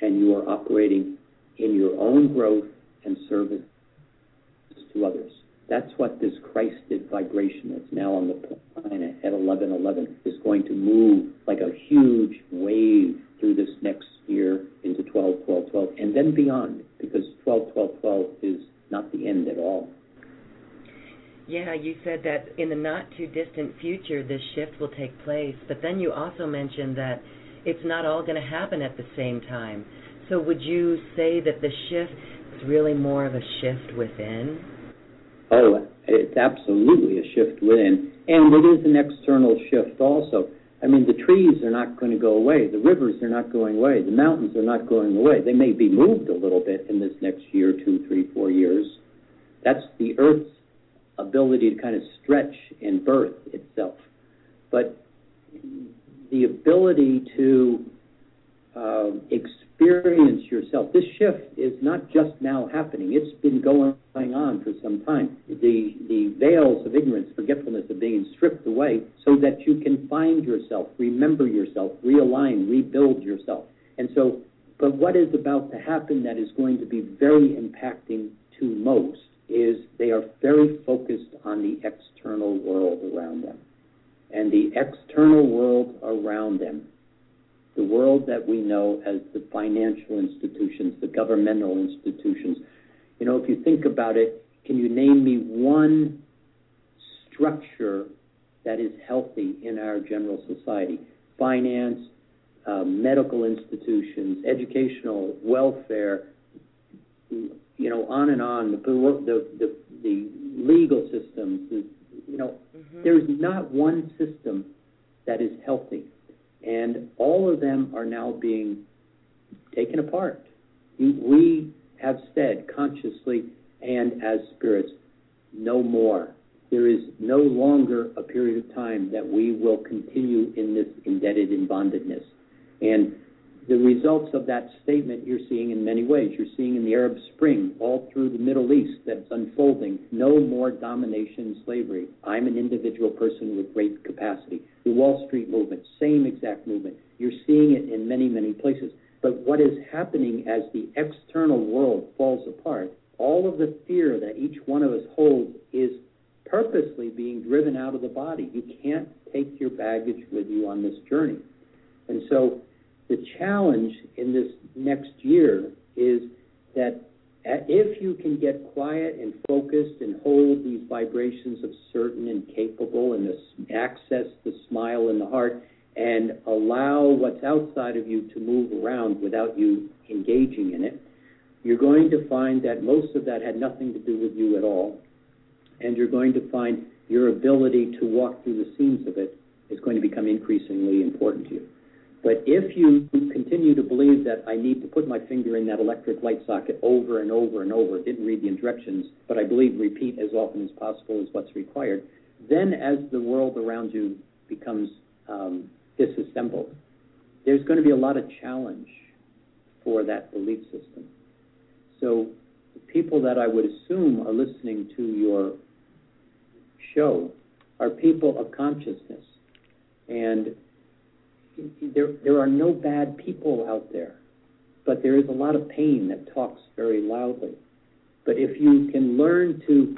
and you are operating in your own growth and service to others. That's what this Christed vibration that's now on the planet at 1111 is going to move like a huge wave through this next year into 12, 12, 12, and then beyond, because 12, 12, 12 is not the end at all. Yeah, you said that in the not too distant future this shift will take place, but then you also mentioned that it's not all going to happen at the same time. So would you say that the shift is really more of a shift within? Oh, it's absolutely a shift within, and it is an external shift also. I mean, the trees are not going to go away. The rivers are not going away. The mountains are not going away. They may be moved a little bit in this next year, two, three, four years. That's the Earth's ability to kind of stretch and birth itself. But the ability to uh, experience yourself. This shift is not just now happening. It's been going on for some time. The, the veils of ignorance, forgetfulness are being stripped away so that you can find yourself, remember yourself, realign, rebuild yourself. And so, but what is about to happen that is going to be very impacting to most is they are very focused on the external world around them. And the external world around them the world that we know as the financial institutions, the governmental institutions. You know, if you think about it, can you name me one structure that is healthy in our general society? Finance, uh, medical institutions, educational, welfare, you know, on and on. The the the, the legal systems. The, you know, mm-hmm. there's not one system that is healthy. And all of them are now being taken apart. We have said consciously and as spirits, no more. There is no longer a period of time that we will continue in this indebted and bondedness. And the results of that statement you're seeing in many ways. You're seeing in the Arab Spring, all through the Middle East, that's unfolding. No more domination slavery. I'm an individual person with great capacity. The Wall Street movement, same exact movement. You're seeing it in many, many places. But what is happening as the external world falls apart, all of the fear that each one of us holds is purposely being driven out of the body. You can't take your baggage with you on this journey. And so the challenge in this next year is that uh, if you can get quiet and focused and hold these vibrations of certain and capable and access the smile in the heart and allow what's outside of you to move around without you engaging in it, you're going to find that most of that had nothing to do with you at all. And you're going to find your ability to walk through the scenes of it is going to become increasingly important to you. But if you continue to believe that I need to put my finger in that electric light socket over and over and over, didn't read the instructions, but I believe repeat as often as possible is what's required, then as the world around you becomes um, disassembled, there's going to be a lot of challenge for that belief system. So the people that I would assume are listening to your show are people of consciousness. And there, there are no bad people out there, but there is a lot of pain that talks very loudly. But if you can learn to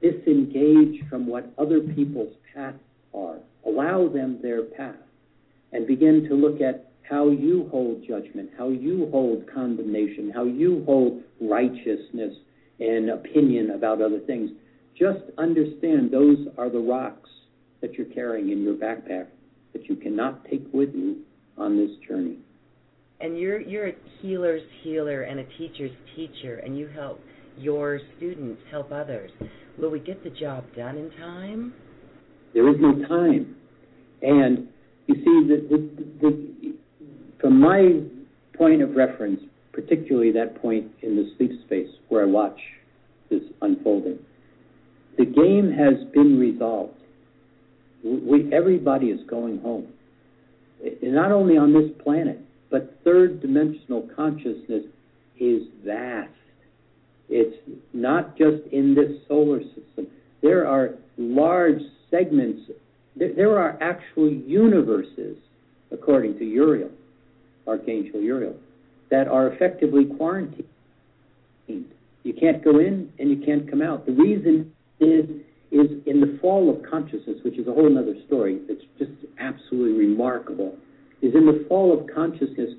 disengage from what other people's paths are, allow them their path, and begin to look at how you hold judgment, how you hold condemnation, how you hold righteousness and opinion about other things. Just understand those are the rocks that you're carrying in your backpack that you cannot take with you on this journey. And you're you're a healer's healer and a teacher's teacher, and you help your students help others. Will we get the job done in time? There is no time, and you see the, the, the, from my point of reference, particularly that point in the sleep space where I watch this unfolding, the game has been resolved we, everybody is going home. And not only on this planet, but third dimensional consciousness is vast. It's not just in this solar system. There are large segments, there, there are actual universes, according to Uriel, Archangel Uriel, that are effectively quarantined. You can't go in and you can't come out. The reason is is in the fall of consciousness, which is a whole other story that's just absolutely remarkable, is in the fall of consciousness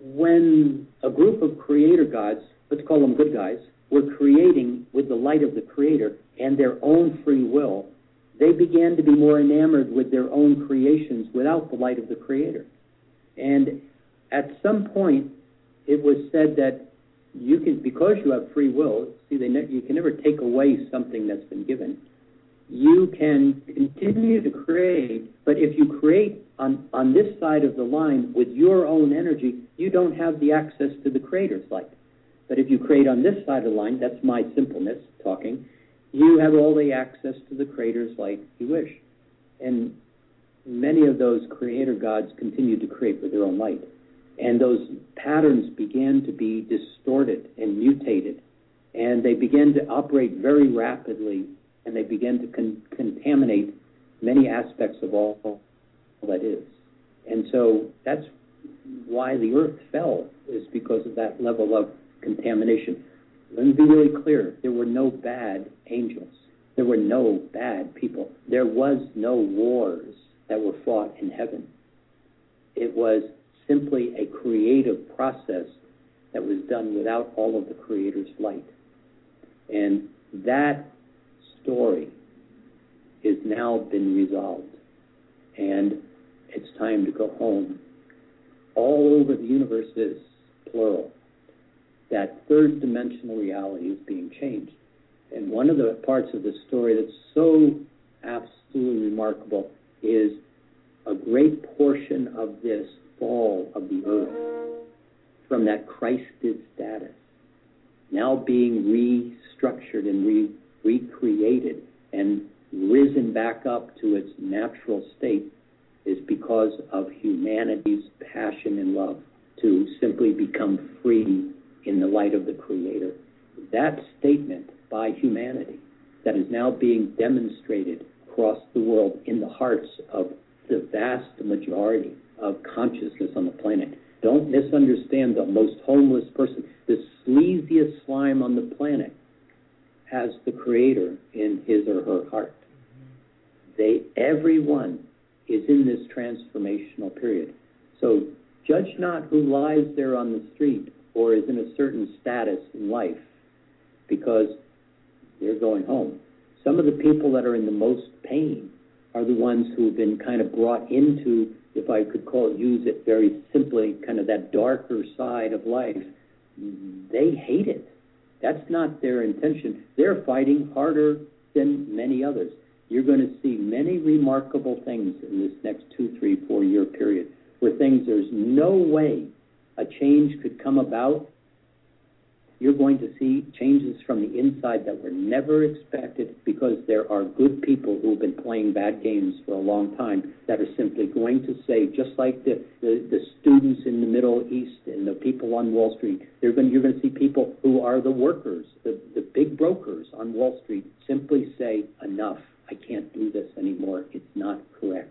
when a group of creator gods, let's call them good guys, were creating with the light of the creator and their own free will, they began to be more enamored with their own creations without the light of the creator. And at some point, it was said that you can, because you have free will, see, they ne- you can never take away something that's been given you can continue to create, but if you create on, on this side of the line with your own energy, you don't have the access to the creator's light. But if you create on this side of the line, that's my simpleness talking, you have all the access to the creator's light you wish. And many of those creator gods continue to create with their own light. And those patterns began to be distorted and mutated. And they began to operate very rapidly and they began to con- contaminate many aspects of all that is. And so that's why the earth fell, is because of that level of contamination. Let me be really clear there were no bad angels, there were no bad people, there was no wars that were fought in heaven. It was simply a creative process that was done without all of the Creator's light. And that story has now been resolved. And it's time to go home. All over the universe is plural. That third dimensional reality is being changed. And one of the parts of the story that's so absolutely remarkable is a great portion of this fall of the earth from that Christed status now being restructured and re- recreated and risen back up to its natural state is because of humanity's passion and love to simply become free in the light of the Creator. That statement by humanity that is now being demonstrated across the world in the hearts of the vast majority of consciousness on the planet. Don't misunderstand the most homeless person. The sleaziest slime on the planet has the Creator in his or her heart. They, everyone is in this transformational period. So judge not who lies there on the street or is in a certain status in life because they're going home. Some of the people that are in the most pain are the ones who have been kind of brought into, if I could call it, use it very simply, kind of that darker side of life. They hate it. That's not their intention. They're fighting harder than many others you're going to see many remarkable things in this next two, three, four year period where things there's no way a change could come about. You're going to see changes from the inside that were never expected because there are good people who have been playing bad games for a long time that are simply going to say, just like the, the, the students in the Middle East and the people on Wall Street, they're going, you're going to see people who are the workers, the, the big brokers on Wall Street, simply say, enough I can't do this anymore. It's not correct.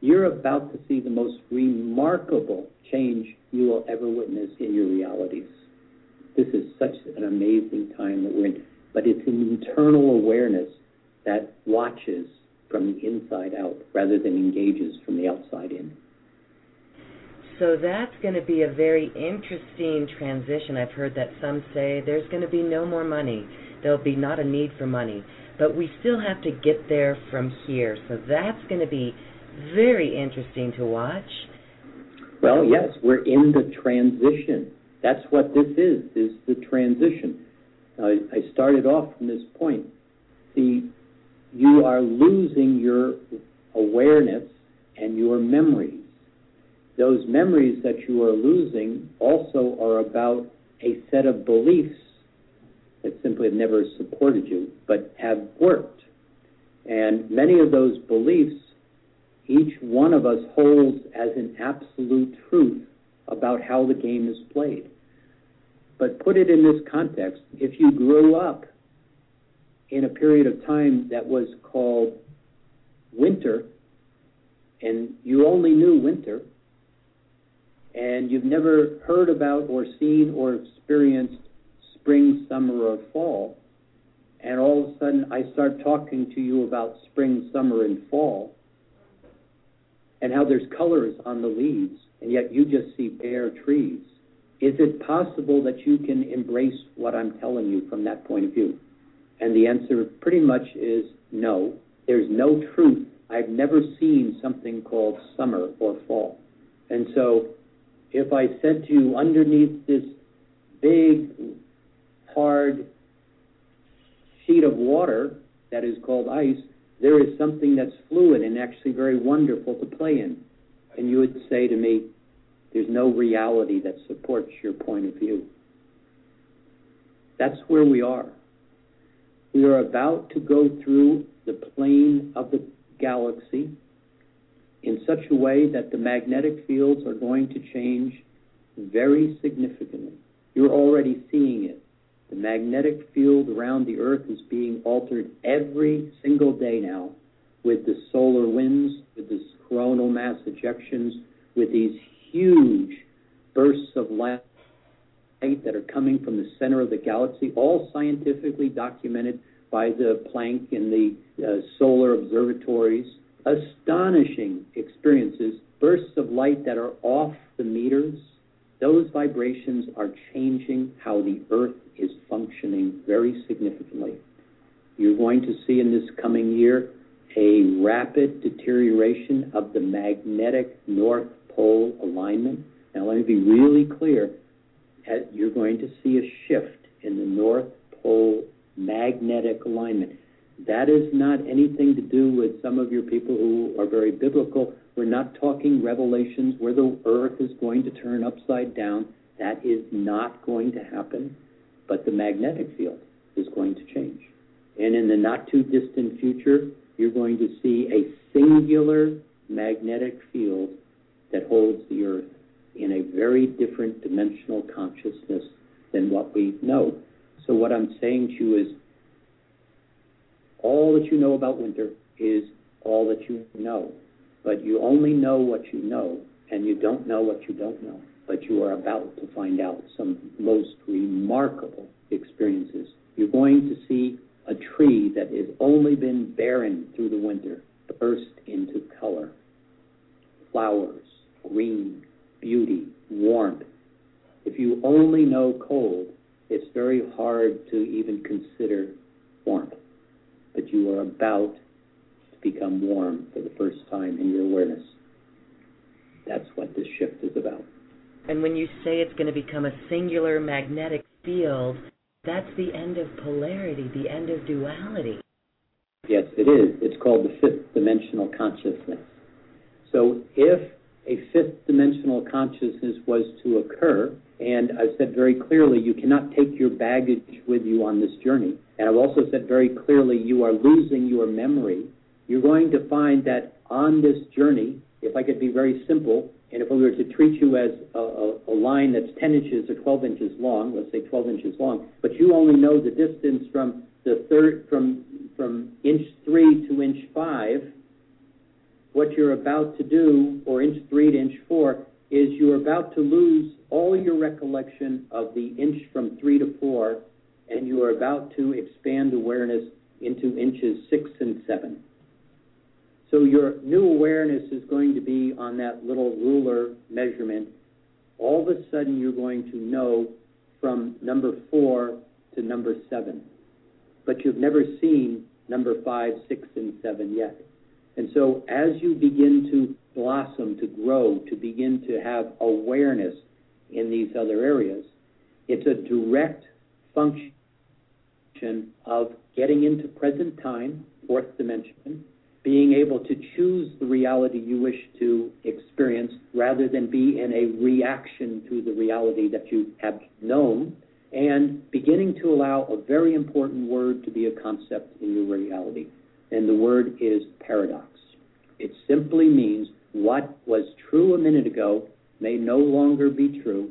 You're about to see the most remarkable change you will ever witness in your realities. This is such an amazing time that we're in. But it's an internal awareness that watches from the inside out rather than engages from the outside in. So that's going to be a very interesting transition. I've heard that some say there's going to be no more money. There'll be not a need for money but we still have to get there from here. So that's going to be very interesting to watch. Well, yes, we're in the transition. That's what this is, is the transition. I, I started off from this point. See, you are losing your awareness and your memories. Those memories that you are losing also are about a set of beliefs that simply have never supported you, but have worked. And many of those beliefs, each one of us holds as an absolute truth about how the game is played. But put it in this context if you grew up in a period of time that was called winter, and you only knew winter, and you've never heard about or seen or experienced spring, summer, or fall, and all of a sudden I start talking to you about spring, summer, and fall, and how there's colors on the leaves, and yet you just see bare trees. Is it possible that you can embrace what I'm telling you from that point of view? And the answer pretty much is no. There's no truth. I've never seen something called summer or fall. And so if I said to you underneath this big hard sheet of water that is called ice, there is something that's fluid and actually very wonderful to play in. And you would say to me, there's no reality that supports your point of view. That's where we are. We are about to go through the plane of the galaxy in such a way that the magnetic fields are going to change very significantly. You're already seeing it. The magnetic field around the Earth is being altered every single day now with the solar winds, with the coronal mass ejections, with these huge bursts of light that are coming from the center of the galaxy, all scientifically documented by the Planck and the uh, solar observatories. Astonishing experiences, bursts of light that are off the meters. Those vibrations are changing how the Earth is functioning very significantly. You're going to see in this coming year a rapid deterioration of the magnetic North Pole alignment. Now, let me be really clear. You're going to see a shift in the North Pole magnetic alignment. That is not anything to do with some of your people who are very biblical. We're not talking revelations where the earth is going to turn upside down. That is not going to happen. But the magnetic field is going to change. And in the not too distant future, you're going to see a singular magnetic field that holds the earth in a very different dimensional consciousness than what we know. So, what I'm saying to you is all that you know about winter is all that you know. But you only know what you know, and you don't know what you don't know. But you are about to find out some most remarkable experiences. You're going to see a tree that has only been barren through the winter burst into color. Flowers, green, beauty, warmth. If you only know cold, it's very hard to even consider warmth. But you are about to become warm for the first time in your awareness. That's what this shift is about. And when you say it's going to become a singular magnetic field, that's the end of polarity, the end of duality. Yes, it is. It's called the fifth dimensional consciousness. So if a fifth dimensional consciousness was to occur, and I've said very clearly, you cannot take your baggage with you on this journey. And I've also said very clearly, you are losing your memory. You're going to find that on this journey, if I could be very simple, and if we were to treat you as a, a, a, line that's 10 inches or 12 inches long, let's say 12 inches long, but you only know the distance from the third from from inch three to inch five, what you're about to do, or inch three to inch four, is you're about to lose all your recollection of the inch from three to four, and you are about to expand awareness into inches six and seven. So your new awareness is going to be on that little ruler measurement. All of a sudden, you're going to know from number four to number seven. But you've never seen number five, six, and seven yet. And so as you begin to blossom, to grow, to begin to have awareness in these other areas, it's a direct function of getting into present time, fourth dimension, being able to choose the reality you wish to experience rather than be in a reaction to the reality that you have known, and beginning to allow a very important word to be a concept in your reality. And the word is paradox. It simply means what was true a minute ago may no longer be true,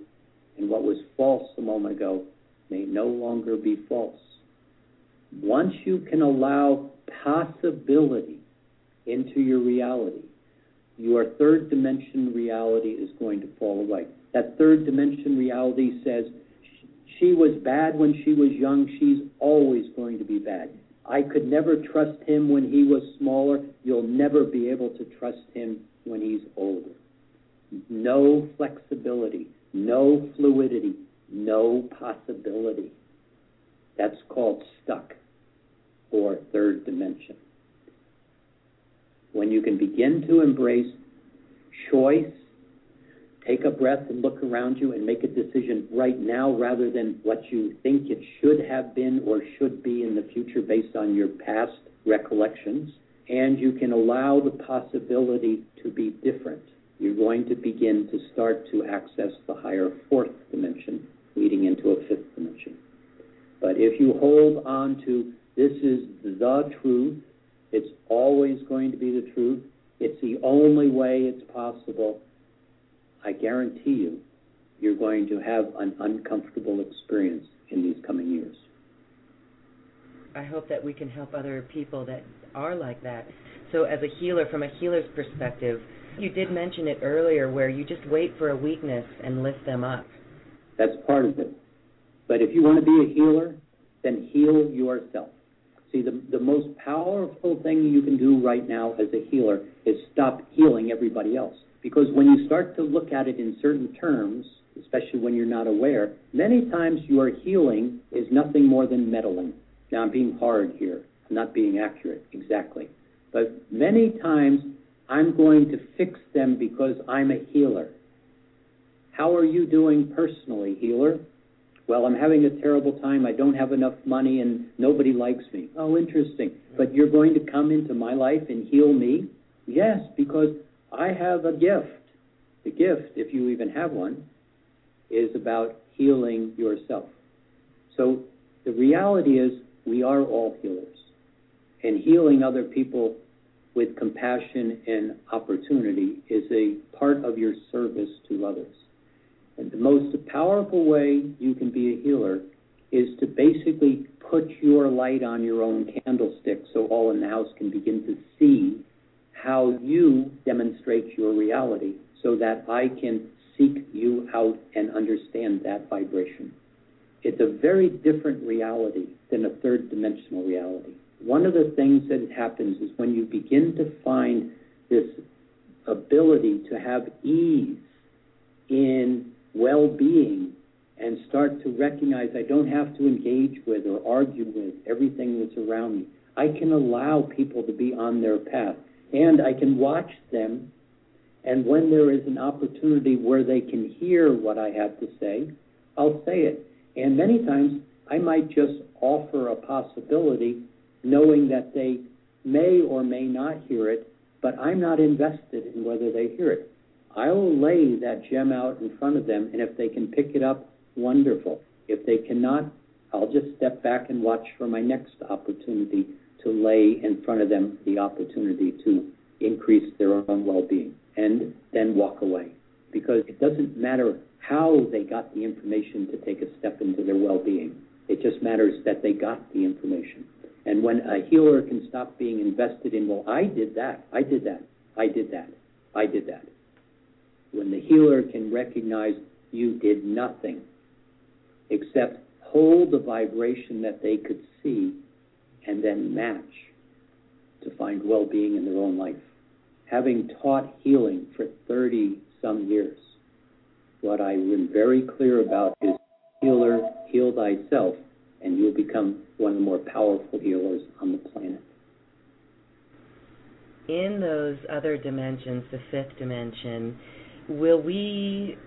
and what was false a moment ago may no longer be false. Once you can allow possibility into your reality, your third dimension reality is going to fall away. That third dimension reality says she was bad when she was young, she's always going to be bad. I could never trust him when he was smaller. You'll never be able to trust him when he's older. No flexibility, no fluidity, no possibility. That's called stuck or third dimension when you can begin to embrace choice, take a breath and look around you and make a decision right now rather than what you think it should have been or should be in the future based on your past recollections. And you can allow the possibility to be different. You're going to begin to start to access the higher fourth dimension, leading into a fifth dimension. But if you hold on to this is the truth, it's always going to be the truth. It's the only way it's possible. I guarantee you, you're going to have an uncomfortable experience in these coming years. I hope that we can help other people that are like that. So, as a healer, from a healer's perspective, you did mention it earlier where you just wait for a weakness and lift them up. That's part of it. But if you want to be a healer, then heal yourself. See, the, the most powerful thing you can do right now as a healer is stop healing everybody else. Because when you start to look at it in certain terms, especially when you're not aware, many times your healing is nothing more than meddling. Now, I'm being hard here. I'm not being accurate exactly. But many times I'm going to fix them because I'm a healer. How are you doing personally, healer? Well, I'm having a terrible time. I don't have enough money and nobody likes me. Oh, interesting. But you're going to come into my life and heal me? Yes, because I have a gift. The gift, if you even have one, is about healing yourself. So the reality is we are all healers. And healing other people with compassion and opportunity is a part of your service to others. And the most powerful way you can be a healer is to basically put your light on your own candlestick so all in the house can begin to see how you demonstrate your reality so that I can seek you out and understand that vibration. It's a very different reality than a third dimensional reality. One of the things that happens is when you begin to find this ability to have ease in well being and start to recognize I don't have to engage with or argue with everything that's around me. I can allow people to be on their path and I can watch them. And when there is an opportunity where they can hear what I have to say, I'll say it. And many times I might just offer a possibility knowing that they may or may not hear it, but I'm not invested in whether they hear it. I will lay that gem out in front of them, and if they can pick it up, wonderful. If they cannot, I'll just step back and watch for my next opportunity to lay in front of them the opportunity to increase their own well being and then walk away. Because it doesn't matter how they got the information to take a step into their well being, it just matters that they got the information. And when a healer can stop being invested in, well, I did that, I did that, I did that, I did that when the healer can recognize you did nothing except hold the vibration that they could see and then match to find well being in their own life. Having taught healing for 30 some years, what I am very clear about is healer, heal thyself, and you'll become one of the more powerful healers on the planet. In those other dimensions, the fifth dimension, will we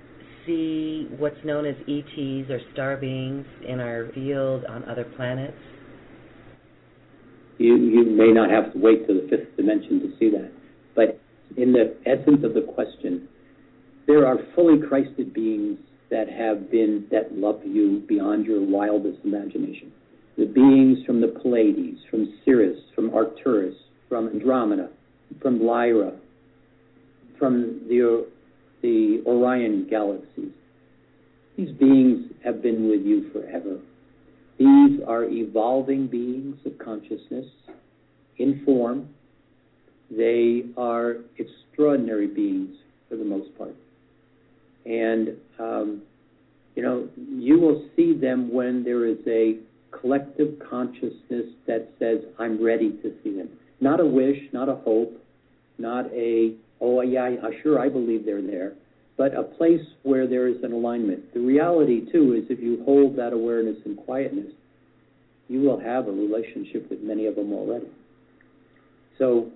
see what's known as ETs or star beings in our field on other planets? You, you may not have to wait to the fifth dimension to see that. But in the essence of the question, there are fully Christed beings that have been, that love you beyond your wildest imagination. The beings from the Pleiades, from Sirius, from Arcturus, from Andromeda, from Lyra, from the the Orion galaxies. These beings have been with you forever. These are evolving beings of consciousness in form. They are extraordinary beings for the most part. And, um, you know, you will see them when there is a collective consciousness that says, I'm ready to see them. Not a wish, not a hope, not a oh, yeah, I sure, I believe they're there, but a place where there is an alignment. The reality, too, is if you hold that awareness and quietness, you will have a relationship with many of them already. So,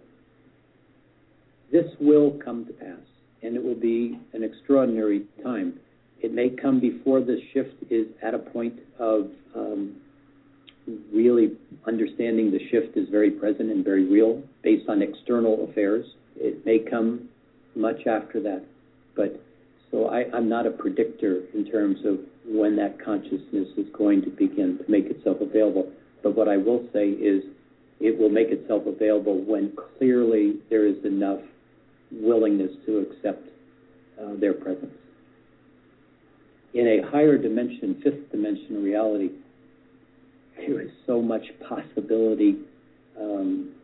this will come to pass, and it will be an extraordinary time. It may come before the shift is at a point of um, really understanding the shift is very present and very real based on external affairs it may come much after that. But so I, I'm not a predictor in terms of when that consciousness is going to begin to make itself available. But what I will say is it will make itself available when clearly there is enough willingness to accept uh, their presence. in a higher dimension, fifth dimension reality, there is so much possibility. Um,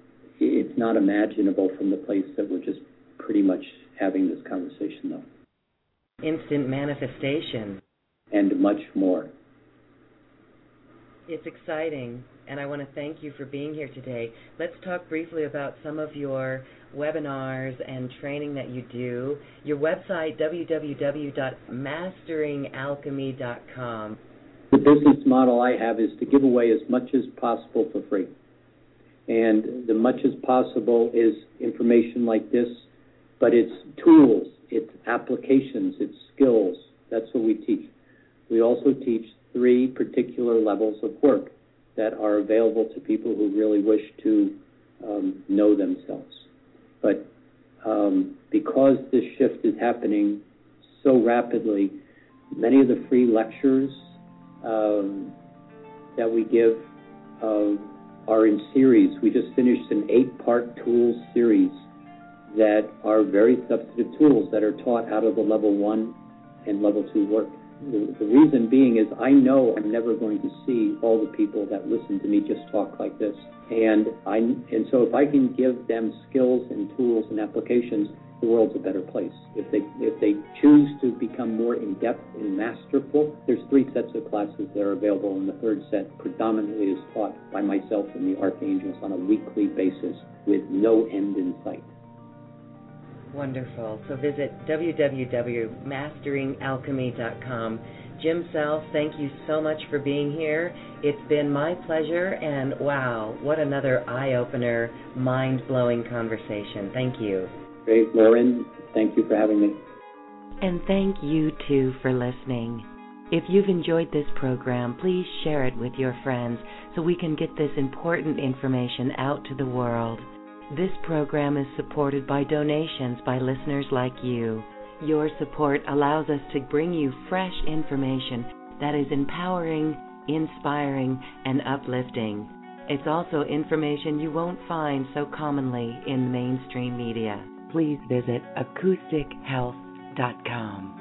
it's not imaginable from the place that we're just pretty much having this conversation, though. Instant manifestation. And much more. It's exciting, and I want to thank you for being here today. Let's talk briefly about some of your webinars and training that you do. Your website, www.masteringalchemy.com. The business model I have is to give away as much as possible for free. And the much as possible is information like this, but it's tools, it's applications, it's skills. That's what we teach. We also teach three particular levels of work that are available to people who really wish to um, know themselves. But um, because this shift is happening so rapidly, many of the free lectures um, that we give uh, are in series. We just finished an eight part tools series that are very substantive tools that are taught out of the level one and level two work. The, the reason being is I know I'm never going to see all the people that listen to me just talk like this. And I and so if I can give them skills and tools and applications, the world's a better place. If they if they choose to become more in depth and masterful, there's three sets of classes that are available, and the third set predominantly is taught by myself and the archangels on a weekly basis with no end in sight. Wonderful. So visit www.masteringalchemy.com. Jim Self, thank you so much for being here. It's been my pleasure, and wow, what another eye opener, mind blowing conversation. Thank you. Great, Lauren. Thank you for having me. And thank you too for listening. If you've enjoyed this program, please share it with your friends so we can get this important information out to the world. This program is supported by donations by listeners like you. Your support allows us to bring you fresh information that is empowering, inspiring, and uplifting. It's also information you won't find so commonly in mainstream media. Please visit acoustichealth.com.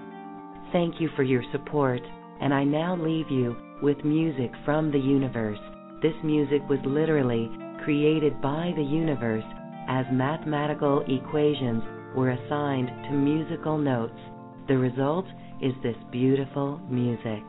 Thank you for your support, and I now leave you with music from the universe. This music was literally created by the universe as mathematical equations were assigned to musical notes. The result is this beautiful music.